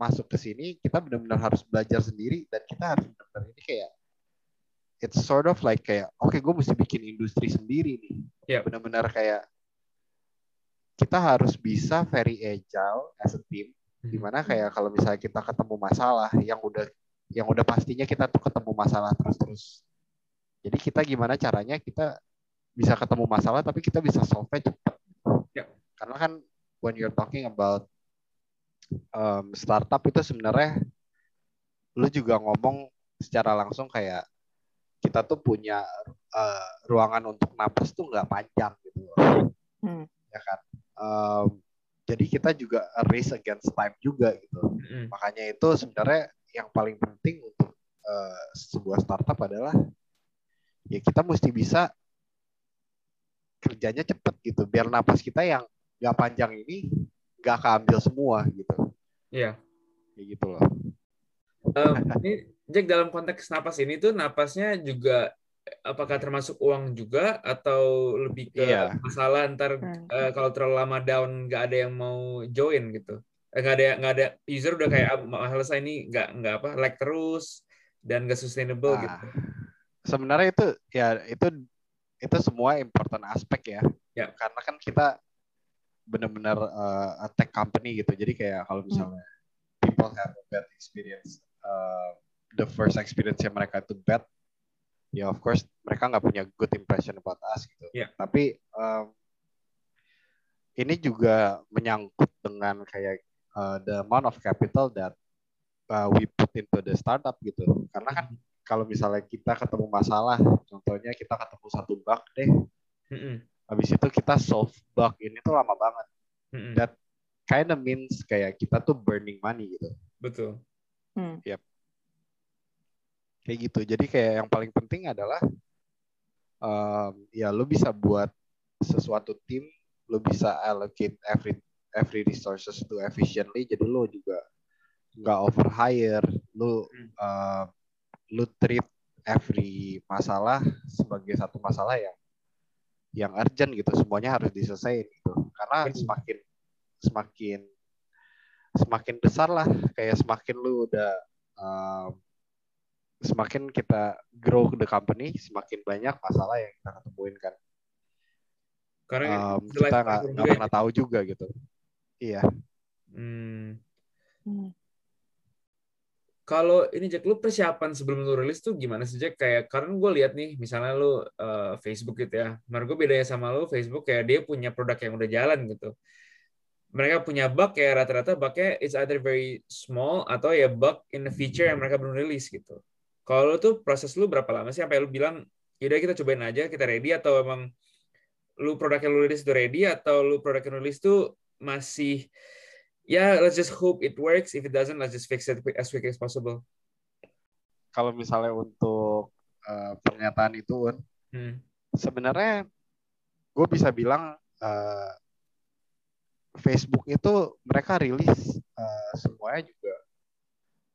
masuk ke sini, kita benar-benar harus belajar sendiri dan kita harus benar-benar ini kayak it's sort of like kayak oke gue mesti bikin industri sendiri nih. Yep. Benar-benar kayak kita harus bisa very agile as a team Hmm. di mana kayak kalau misalnya kita ketemu masalah yang udah yang udah pastinya kita tuh ketemu masalah terus-terus. Jadi kita gimana caranya kita bisa ketemu masalah tapi kita bisa solve-nya cepat. Karena kan when you're talking about um, startup itu sebenarnya lu juga ngomong secara langsung kayak kita tuh punya uh, ruangan untuk napas tuh nggak panjang gitu loh. Hmm. Ya kan. Um, jadi kita juga race against time juga gitu. Hmm. Makanya itu sebenarnya yang paling penting untuk uh, sebuah startup adalah ya kita mesti bisa kerjanya cepet gitu biar napas kita yang nggak panjang ini nggak keambil semua gitu Iya. kayak gitu loh Em, ini Jack dalam konteks napas ini tuh napasnya juga apakah termasuk uang juga atau lebih ke Iya. masalah ntar Hmm. eh, kalau terlalu lama down nggak ada yang mau join gitu Eh, nggak ada nggak ada user udah kayak ah, masalah saya ini nggak nggak apa like terus dan nggak sustainable Nah, gitu sebenarnya itu ya itu itu semua important aspek ya. Ya. Karena kan kita benar-benar uh, a tech company gitu. Jadi kayak kalau misalnya people have a bad experience, uh, the first experience yang mereka itu bad, ya of course mereka nggak punya good impression about us gitu. Ya. Tapi um, ini juga menyangkut dengan kayak uh, the amount of capital that uh, we put into the startup gitu. Karena kan kalau misalnya kita ketemu masalah, contohnya kita ketemu satu bug deh, Mm-mm. Habis itu kita solve bug ini tuh lama banget. Mm-mm. That kind of means kayak kita tuh burning money gitu, betul kayak gitu. Jadi kayak yang paling penting adalah um, ya lu bisa buat sesuatu tim, lu bisa allocate every every resources to efficiently. Jadi lu juga nggak over hire, lu uh, lu treat every masalah sebagai satu masalah yang yang urgent gitu semuanya harus diselesaikan gitu karena Betul. semakin semakin semakin besar lah kayak semakin lu udah um, semakin kita grow the company semakin banyak masalah yang kita ketemuin kan karena Um, kita nggak pernah tahu juga gitu iya ya. Hmm. Kalau ini Jack, lu persiapan sebelum lu rilis tuh gimana sih Jack? Kayak karena gue lihat nih, misalnya lu eh, Facebook gitu ya. Menurut gue bedanya sama lu, Facebook kayak dia punya produk yang udah jalan gitu. Mereka punya bug kayak rata-rata bugnya it's either very small atau ya bug in the feature yang mereka belum rilis gitu. Kalau lu tuh proses lu berapa lama sih sampai lu bilang, yaudah kita cobain aja, kita ready atau emang lu produk yang lu rilis itu ready atau lu produk yang lu rilis tuh masih ya let's just hope it works if it doesn't let's just fix it as quick as possible kalau misalnya untuk uh, pernyataan itu Un, Hmm. sebenarnya gue bisa bilang uh, Facebook itu mereka rilis uh, semuanya juga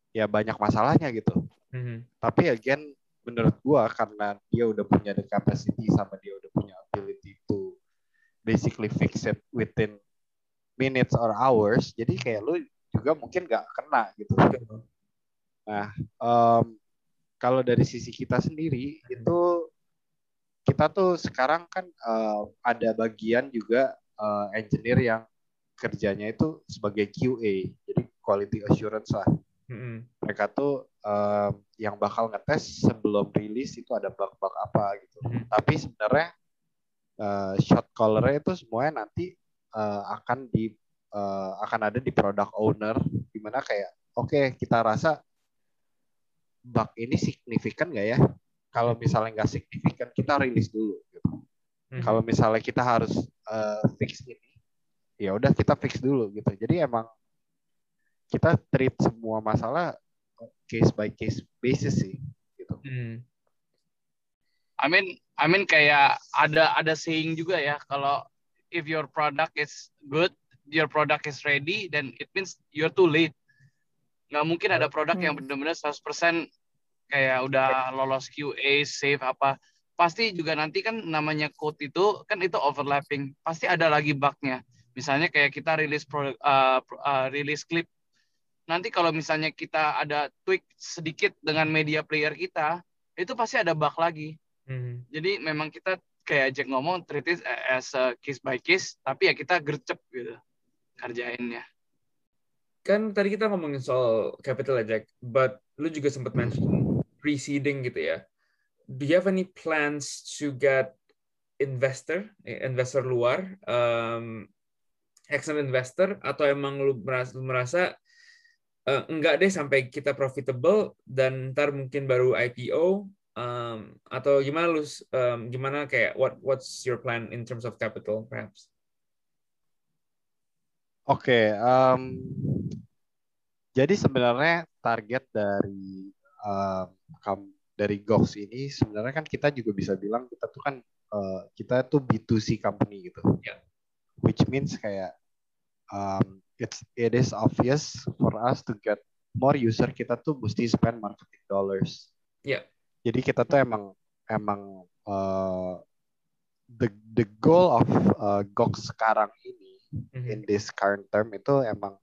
ya banyak masalahnya gitu Mhm. tapi again menurut gua karena dia udah punya the capacity sama dia udah punya ability to basically fix it within minutes or hours jadi kayak lu juga mungkin nggak kena gitu. Nah um, kalau dari sisi kita sendiri itu kita tuh sekarang kan uh, ada bagian juga uh, engineer yang kerjanya itu sebagai QA jadi quality assurance lah. Mereka tuh um, yang bakal ngetes sebelum rilis itu ada bug-bug apa gitu. Tapi sebenarnya uh, shot callernya itu semuanya nanti uh, akan di uh, akan ada di product owner di mana kayak oke kita rasa bug ini signifikan nggak ya? Kalau misalnya nggak signifikan kita rilis dulu. Gitu. Mhm. Kalau misalnya kita harus uh, fix ini, ya udah kita fix dulu gitu. Jadi emang kita treat semua masalah case by case basis sih gitu. Hmm. I mean, I mean kayak ada ada saying juga ya kalau if your product is good, your product is ready, then it means you're too late. Nggak mungkin ada produk yang Hmm. benar-benar 100% kayak udah lolos QA, safe apa. Pasti juga nanti kan namanya code itu kan itu overlapping. Pasti ada lagi bugnya. Misalnya kayak kita rilis produk, uh, uh, rilis clip. Nanti kalau misalnya kita ada tweak sedikit dengan media player kita, itu pasti ada bug lagi. Hmm. Jadi memang kita kayak Jack ngomong treat it as a case by case, tapi ya kita gercep gitu kerjainnya. Kan tadi kita ngomongin soal capital ya, Jack, but lu juga sempat mention pre-seeding gitu ya. Do you have any plans to get investor, eh, investor luar, um, external investor, atau emang lu merasa, lu merasa eh, enggak deh sampai kita profitable dan ntar mungkin baru IPO um, atau gimana lu um, gimana kayak what what's your plan in terms of capital perhaps? Oke, em, jadi sebenarnya target dari kam- dari Gox ini sebenarnya kan kita juga bisa bilang kita tuh kan eh, kita tuh B2C company gitu. Ya. Which means kayak um, it's it is obvious for us to get more user kita tuh mesti spend marketing dollars. Ya. Jadi kita tuh emang emang eh, the the goal of Gox sekarang ini Mhm. in this current term itu emang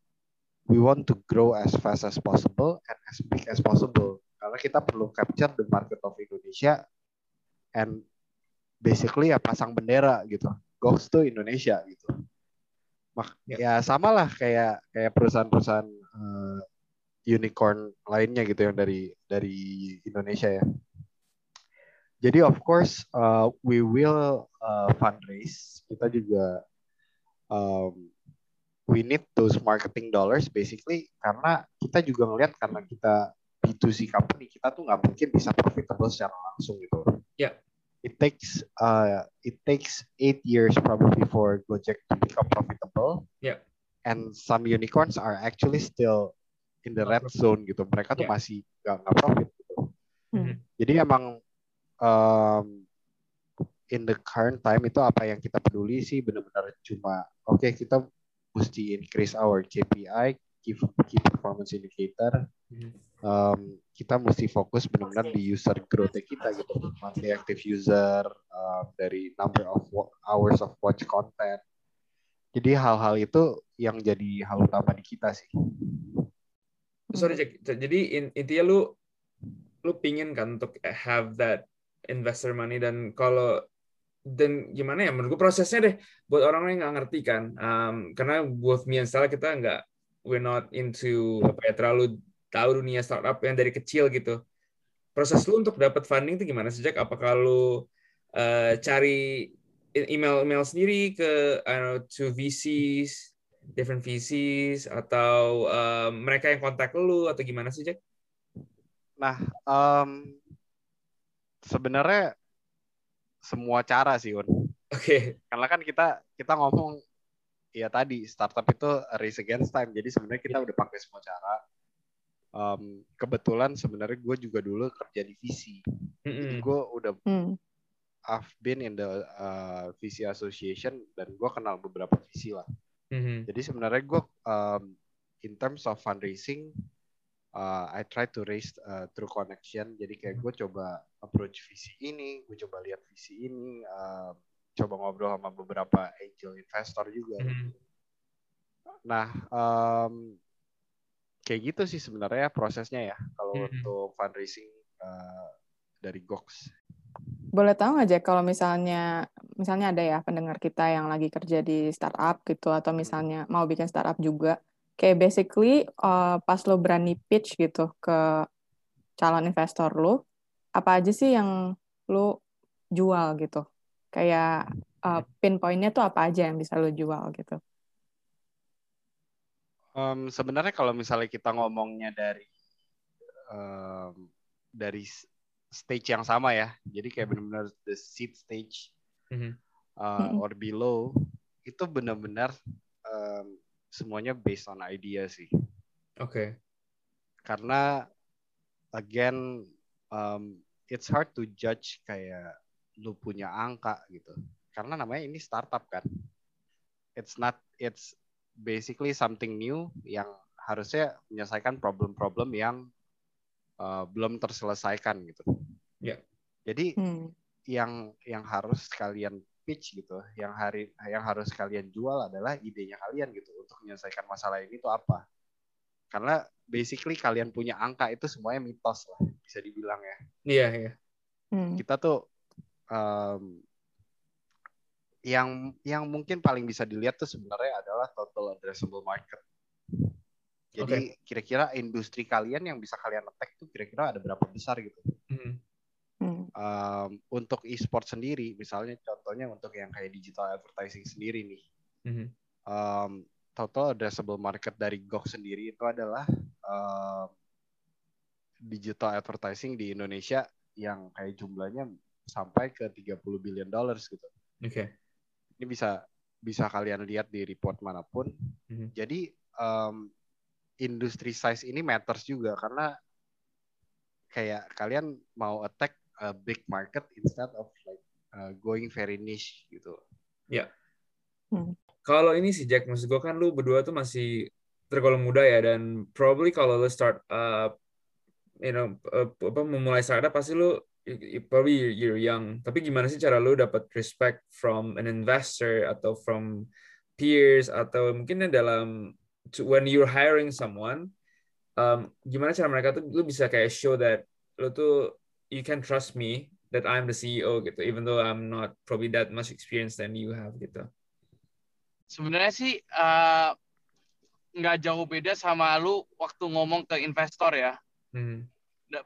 we want to grow as fast as possible and as big as possible. Karena kita perlu capture the market of Indonesia and basically ya pasang bendera gitu. Gox tuh Indonesia gitu. Mak Ya. ya sama lah kayak kayak perusahaan-perusahaan eh, unicorn lainnya gitu yang dari dari Indonesia ya jadi of course uh, we will uh, fundraise kita juga um, we need those marketing dollars basically karena kita juga ngelihat karena kita B2C company kita tuh nggak mungkin bisa profitable secara langsung gitu. Ya. It takes uh, it takes eight years probably for Gojek to become profitable. Ya. And some unicorns are actually still in the red zone gitu. Mereka tuh Ya. masih nggak nggak profit gitu. Hmm. Jadi emang um, in the current time itu apa yang kita peduli sih benar-benar cuma oke kita mesti increase our KPI, key, key performance indicator. Um, kita mesti fokus benar-benar di user growth kita gitu, monthly active user, um, dari number of hours of watch content. Jadi hal-hal itu yang jadi hal utama di kita sih. sorry Jack. Jadi in- intinya lu lu pingin kan untuk have that investor money dan kalau dan gimana ya menurut gue prosesnya deh buat orang yang nggak ngerti kan Um, karena both me and Stella kita nggak we're not into apa ya terlalu tahu dunia startup yang dari kecil gitu proses lu untuk dapat funding itu gimana sejak apakah lu eh, cari email email sendiri ke I don't know to VCs different VCs atau um, mereka yang kontak lu atau gimana sih Jack? Nah, um, sebenarnya semua cara sih, Un. Oke, Karena kan kita kita ngomong ya tadi startup itu race against time. Jadi sebenarnya kita udah pakai semua cara. Um, kebetulan sebenarnya gue juga dulu kerja di VC. Jadi Mm-mm. gue udah Hmm. I've been in the uh, VC association dan gue kenal beberapa VC lah. Mhm. Jadi sebenarnya gue um, in terms of fundraising uh, I try to raise uh, through connection. Jadi kayak gue coba approach visi ini, gue coba lihat visi ini, uh, coba ngobrol sama beberapa angel investor juga. Mhm. Nah, um, kayak gitu sih sebenarnya prosesnya ya kalau Mhm. untuk fundraising uh, dari Gox. Boleh tahu nggak Jack kalau misalnya misalnya ada ya pendengar kita yang lagi kerja di startup gitu atau misalnya mau bikin startup juga kayak basically uh, pas lo berani pitch gitu ke calon investor lo apa aja sih yang lo jual gitu kayak uh, pinpointnya tuh apa aja yang bisa lo jual gitu Um, sebenarnya kalau misalnya kita ngomongnya dari um, dari stage yang sama ya, jadi kayak benar-benar the seed stage Mhm. uh, Mhm. or below itu benar-benar um, semuanya based on idea sih. Oke. Karena again um, it's hard to judge kayak lu punya angka gitu. Karena namanya ini startup kan. It's not it's basically something new yang harusnya menyelesaikan problem-problem yang uh, belum terselesaikan gitu. Ya. Jadi Hmm. yang yang harus kalian pitch gitu, yang hari yang harus kalian jual adalah idenya kalian gitu untuk menyelesaikan masalah ini itu apa. Karena basically kalian punya angka itu semuanya mitos lah bisa dibilang ya. Iya, iya. Hmm. Kita tuh um, yang yang mungkin paling bisa dilihat tuh sebenarnya adalah total addressable market. Jadi kira-kira industri kalian yang bisa kalian attack tuh kira-kira ada berapa besar gitu. Hmm. Um, untuk e-sport sendiri, misalnya contohnya untuk yang kayak digital advertising sendiri nih, Mhm. um, total addressable market dari GOG sendiri itu adalah um, digital advertising di Indonesia yang kayak jumlahnya sampai ke 30 billion dollars gitu. Oke. Ini bisa bisa kalian lihat di report mana pun. Mhm. Jadi um, industri size ini matters juga karena kayak kalian mau attack a big market instead of like uh, going very niche gitu. Kalau ini sih Jack, maksud gue kan lu berdua tuh masih tergolong muda ya dan probably kalau lu start up, you know, uh, apa memulai startup pasti lu you- you- probably you're- you're young. Tapi gimana sih cara lu dapat respect from an investor atau from peers atau mungkin dalam to- when you're hiring someone, um, gimana cara mereka tuh lu bisa kayak show that lu tuh you can trust me that I'm the CEO gitu, even though I'm not probably that much experience than you have gitu. Sebenarnya sih eh, nggak jauh beda sama lu waktu ngomong ke investor ya. Hmm.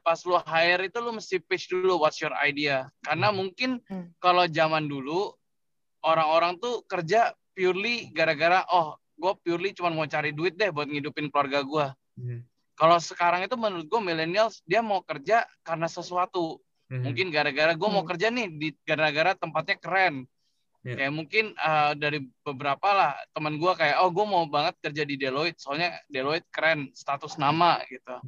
Pas lu hire itu lu mesti pitch dulu what's your idea. Karena mungkin Hmm. kalau zaman dulu orang-orang tuh kerja purely gara-gara oh gue purely cuma mau cari duit deh buat ngidupin keluarga gue. Hmm. Kalau sekarang itu menurut gue millennials dia mau kerja karena sesuatu. Hmm. Mungkin gara-gara gue mau Hmm. kerja nih di gara-gara tempatnya keren. Iya. Kayak mungkin eh, dari beberapa lah teman gue kayak oh gue mau banget kerja di Deloitte soalnya Deloitte keren status nama gitu.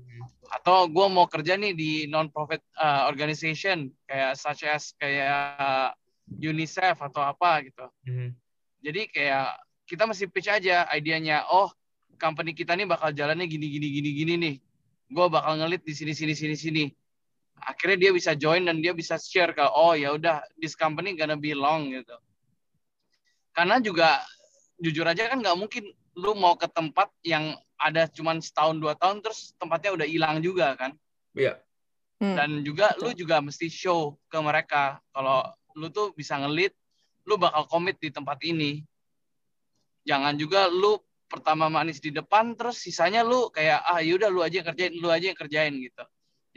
Atau gue mau kerja nih di non profit organization kayak such as kayak UNICEF atau apa gitu. Hmm. Jadi kayak kita mesti pitch aja idenya. Oh, company kita nih bakal jalannya gini gini gini gini nih. Gue bakal ngelit di sini sini sini sini. Akhirnya dia bisa join dan dia bisa share ke oh ya udah this company gonna be long gitu. Karena juga jujur aja kan nggak mungkin lu mau ke tempat yang ada cuman setahun dua tahun terus tempatnya udah hilang juga kan Iya. Hmm. dan juga lu juga mesti show ke mereka kalau lu tuh bisa ngelit lu bakal komit di tempat ini jangan juga lu pertama manis di depan terus sisanya lu kayak ah yaudah lu aja yang kerjain lu aja yang kerjain gitu.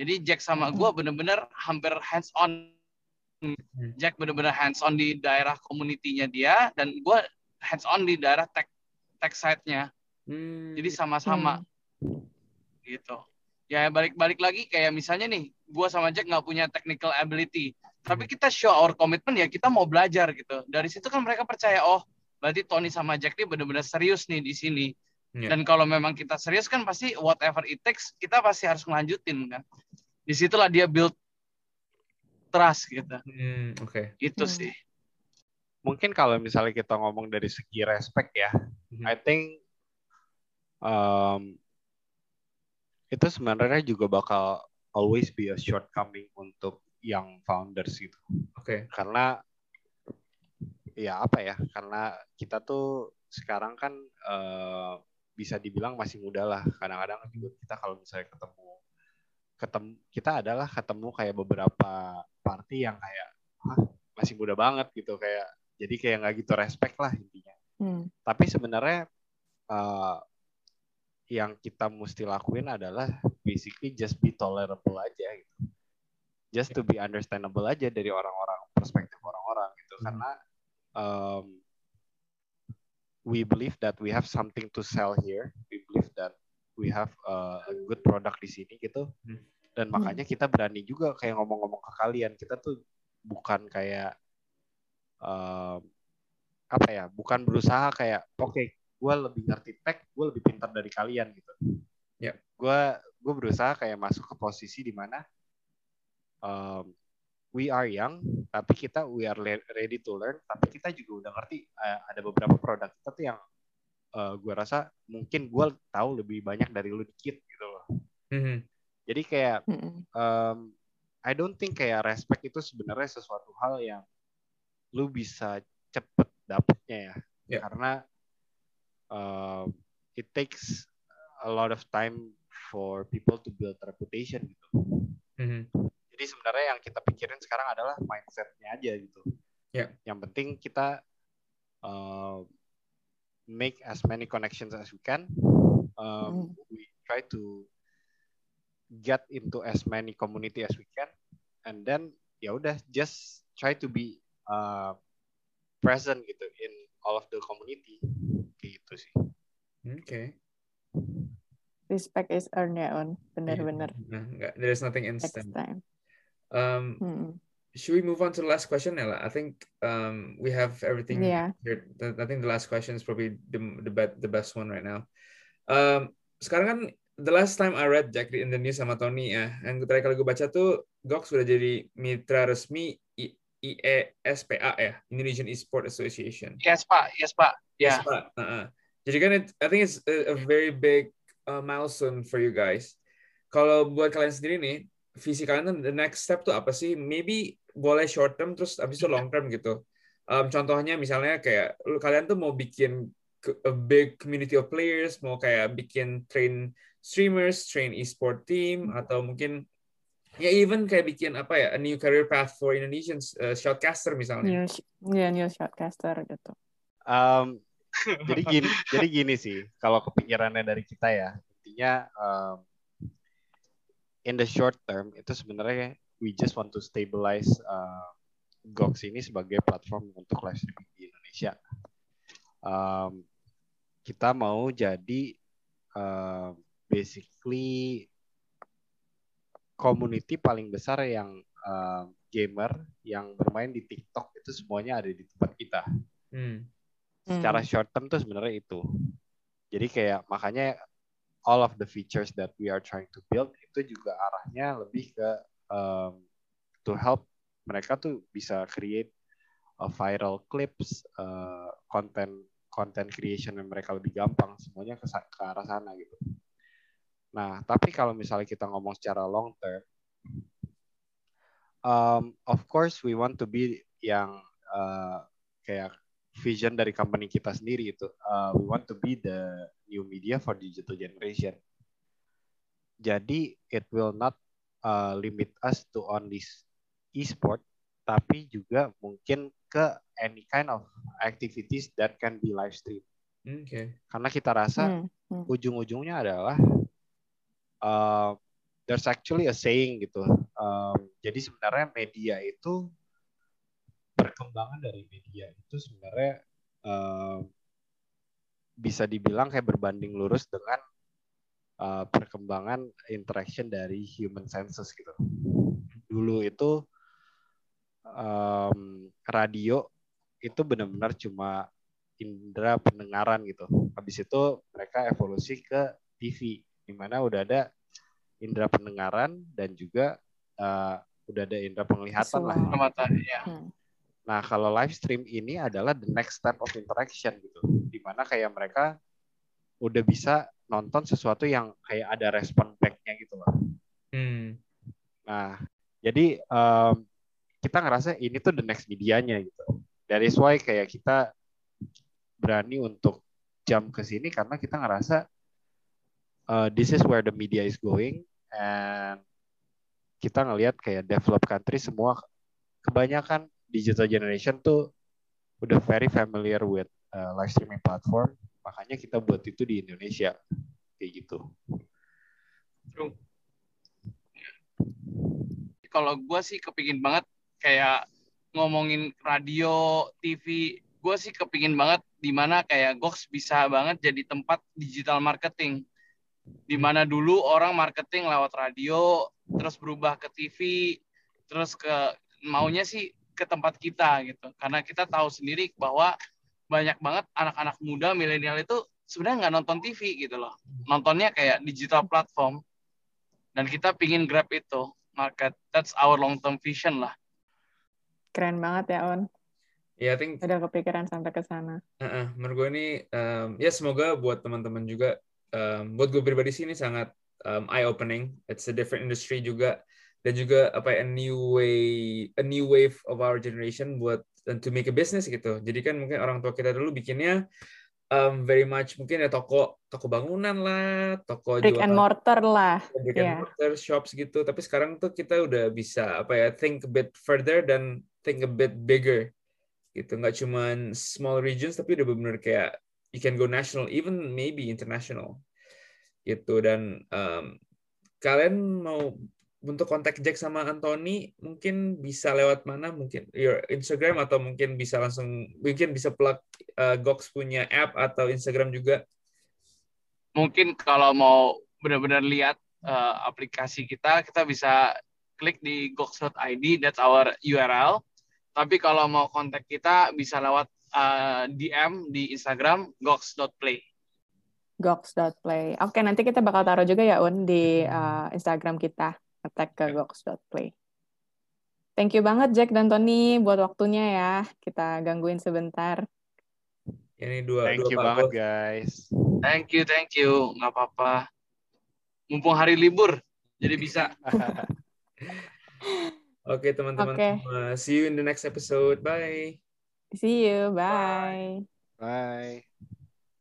Jadi Jack sama gua bener-bener hampir hands on. Jack bener-bener hands on di daerah community-nya dia dan gua hands on di daerah tech tech side-nya Hmm. jadi sama-sama. Gitu. Ya balik-balik lagi kayak misalnya nih gua sama Jack nggak punya technical ability. Tapi kita show our commitment ya kita mau belajar gitu. Dari situ kan mereka percaya oh berarti Tony sama Jack nih benar-benar serius nih di sini Iya. dan kalau memang kita serius kan pasti whatever it takes kita pasti harus melanjutin kan di situlah dia build trust gitu Hmm, oke. itu Hmm. sih Mungkin kalau misalnya kita ngomong dari segi respect ya, Mhm. I think um, itu sebenarnya juga bakal always be a shortcoming untuk yang founders gitu. Oke. Karena ya apa ya? Karena kita tuh sekarang kan eh, bisa dibilang masih muda lah. Kadang-kadang juga kita kalau misalnya ketemu ketemu kita adalah ketemu kayak beberapa party yang kayak Hah, masih muda banget gitu kayak jadi kayak nggak gitu respect lah intinya. Hmm. Tapi sebenarnya eh, yang kita mesti lakuin adalah basically just be tolerable aja gitu. Just to be understandable aja dari orang-orang perspektif orang-orang gitu Hmm. karena um, we believe that we have something to sell here. We believe that we have uh, a good product di sini gitu. Hmm. Dan makanya kita berani juga kayak ngomong-ngomong ke kalian. Kita tuh bukan kayak um, apa ya? Bukan berusaha kayak oke, gue lebih ngerti tech, gue lebih pintar dari kalian gitu. Ya. Gue gue berusaha kayak masuk ke posisi di mana um, we are young, tapi kita we are ready to learn, tapi kita juga udah ngerti uh, ada beberapa produk kita tuh yang uh, gue rasa mungkin gue tahu lebih banyak dari lu dikit gitu loh. Mhm. Jadi kayak um, I don't think kayak respect itu sebenarnya sesuatu hal yang lu bisa cepet dapetnya ya. Ya. Karena um, it takes a lot of time for people to build reputation gitu. Mhm. Jadi sebenarnya yang kita pikirin sekarang adalah mindsetnya aja gitu. Ya. Yang penting kita uh, make as many connections as we can. Um, We try to get into as many community as we can, and then ya udah just try to be uh, present gitu in all of the community. Kayak gitu sih. Oke. Respect is earned ya, On. Bener-bener. Nah, nggak- there's nothing Next instant. time. Um, Mm-mm. should we move on to the last question, Ella? I think um, we have everything Yeah. here. I think the last question is probably the the, be- the best one right now. Um, sekarang kan the last time I read Jack in the news sama Tony ya, yang terakhir kali gue baca tuh Gox sudah jadi mitra resmi I- IESPA ya, Indonesian Esport Association. Yes Pak, yes Pak. Yes, Ya. Pak. Uh-uh. Jadi kan it, I think it's a, a very big uh, milestone for you guys. Kalau buat kalian sendiri nih, visi kalian tuh the next step tuh apa sih? Maybe boleh short term terus abis itu long term gitu. Um, contohnya misalnya kayak lu kalian tuh mau bikin a big community of players, mau kayak bikin train streamers, train e-sport team, atau mungkin ya even kayak bikin apa ya, a new career path for Indonesian uh, shoutcaster misalnya. New, sh- yeah, new shortcaster gitu. Um, jadi gini, jadi gini sih, kalau kepikirannya dari kita ya, intinya um, in the short term itu sebenarnya we just want to stabilize uh, Gox ini sebagai platform untuk live streaming di Indonesia. Um, kita mau jadi uh, basically community paling besar yang uh, gamer yang bermain di TikTok itu semuanya ada di tempat kita Hmm. secara Hmm. short term tuh sebenarnya itu. Jadi kayak makanya all of the features that we are trying to build itu juga arahnya lebih ke um, to help mereka tuh bisa create a viral clips, uh, content content creation yang mereka lebih gampang semuanya ke, ke arah sana gitu. Nah, tapi kalau misalnya kita ngomong secara long term, um, of course we want to be yang uh, kayak vision dari company kita sendiri itu uh, we want to be the new media for digital generation. Jadi it will not uh, limit us to only e-sport, tapi juga mungkin ke any kind of activities that can be live stream. Oke. Karena kita rasa Hmm, hmm. ujung-ujungnya adalah uh, there's actually a saying gitu. Um, jadi sebenarnya media itu perkembangan dari media itu sebenarnya um, bisa dibilang kayak berbanding lurus dengan uh, perkembangan interaction dari human senses gitu. Dulu itu um, radio itu benar-benar cuma indera pendengaran gitu. Habis itu mereka evolusi ke TV, di mana udah ada indera pendengaran dan juga uh, udah ada indera penglihatan lah. Visual. Mata, ya. Hmm. Nah, kalau live stream ini adalah the next step of interaction gitu. Di mana kayak mereka udah bisa nonton sesuatu yang kayak ada respon back-nya gitu loh. Hmm. Nah, jadi um, kita ngerasa ini tuh the next medianya gitu. That is why kayak kita berani untuk jump ke sini karena kita ngerasa uh, this is where the media is going and kita ngelihat kayak developed country semua kebanyakan digital generation tuh udah very familiar with uh, live streaming platform makanya kita buat itu di Indonesia kayak gitu. Kalau gue sih kepingin banget kayak ngomongin radio, TV, gue sih kepingin banget di mana kayak Gox bisa banget jadi tempat digital marketing. Di mana dulu orang marketing lewat radio, terus berubah ke TV, terus ke maunya sih ke tempat kita gitu. Karena kita tahu sendiri bahwa banyak banget anak-anak muda milenial itu sebenarnya nggak nonton TV gitu loh. Nontonnya kayak digital platform. Dan kita pingin grab itu market. That's our long term vision lah. Keren banget ya On. Ya, yeah, I think udah kepikiran sampai ke sana. Uh, uh, menurut gue ini um, ya semoga buat teman-teman juga um, buat gue pribadi sih ini sangat um, eye opening. It's a different industry juga dan juga apa ya, a new way a new wave of our generation buat dan to make a business gitu. Jadi kan mungkin orang tua kita dulu bikinnya um, very much mungkin ya toko toko bangunan lah, toko brick jualan, and mortar lah. brick yeah. and mortar shops gitu. Tapi sekarang tuh kita udah bisa apa ya think a bit further dan think a bit bigger gitu. Nggak cuma small regions tapi udah benar kayak you can go national even maybe international gitu dan um, kalian mau untuk kontak Jack sama Anthony mungkin bisa lewat mana? Mungkin your Instagram atau mungkin bisa langsung mungkin bisa plug uh, Gox punya app atau Instagram juga? Mungkin kalau mau benar-benar lihat uh, aplikasi kita kita bisa klik di gox.id that's our URL tapi kalau mau kontak kita bisa lewat uh, DM di Instagram gox.play gox.play oke nanti kita bakal taruh juga ya Un di uh, Instagram kita attack ke gox.play. Thank you banget Jack dan Tony buat waktunya ya. Kita gangguin sebentar. Ini dua Thank dua you banget guys. Thank you, thank you. Nggak apa-apa. Mumpung hari libur, jadi bisa. Oke okay, teman-teman okay. See you in the next episode. Bye. See you. Bye. Bye. Bye.